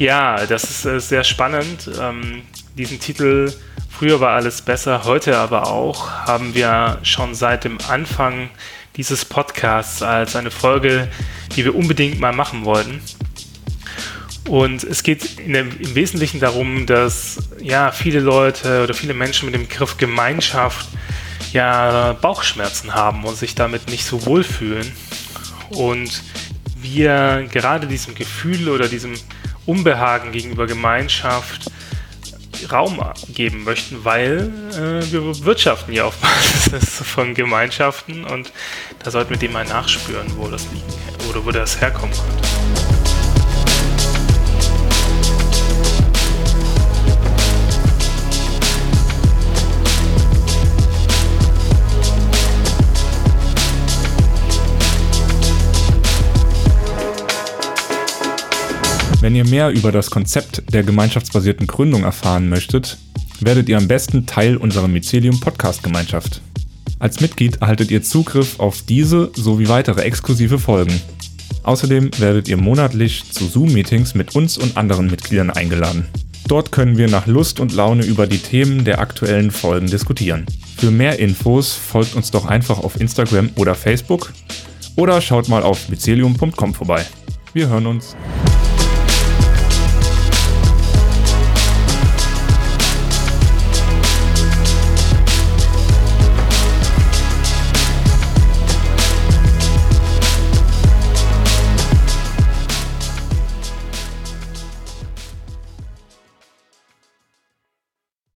Ja, das ist äh, sehr spannend. Ähm, diesen Titel Früher war alles besser, heute aber auch haben wir schon seit dem Anfang dieses Podcasts als eine Folge, die wir unbedingt mal machen wollten. Und es geht dem, im Wesentlichen darum, dass ja viele Leute oder viele Menschen mit dem Begriff Gemeinschaft ja Bauchschmerzen haben und sich damit nicht so wohlfühlen. Und wir gerade diesem Gefühl oder diesem Unbehagen gegenüber Gemeinschaft Raum geben möchten, weil äh, wir wirtschaften ja auf Basis von Gemeinschaften und da sollten wir dem mal nachspüren, wo das liegen oder wo das herkommen könnte. Wenn ihr mehr über das Konzept der gemeinschaftsbasierten Gründung erfahren möchtet, werdet ihr am besten Teil unserer Mycelium Podcast Gemeinschaft. Als Mitglied erhaltet ihr Zugriff auf diese sowie weitere exklusive Folgen. Außerdem werdet ihr monatlich zu Zoom-Meetings mit uns und anderen Mitgliedern eingeladen. Dort können wir nach Lust und Laune über die Themen der aktuellen Folgen diskutieren. Für mehr Infos folgt uns doch einfach auf Instagram oder Facebook oder schaut mal auf mycelium.com vorbei. Wir hören uns.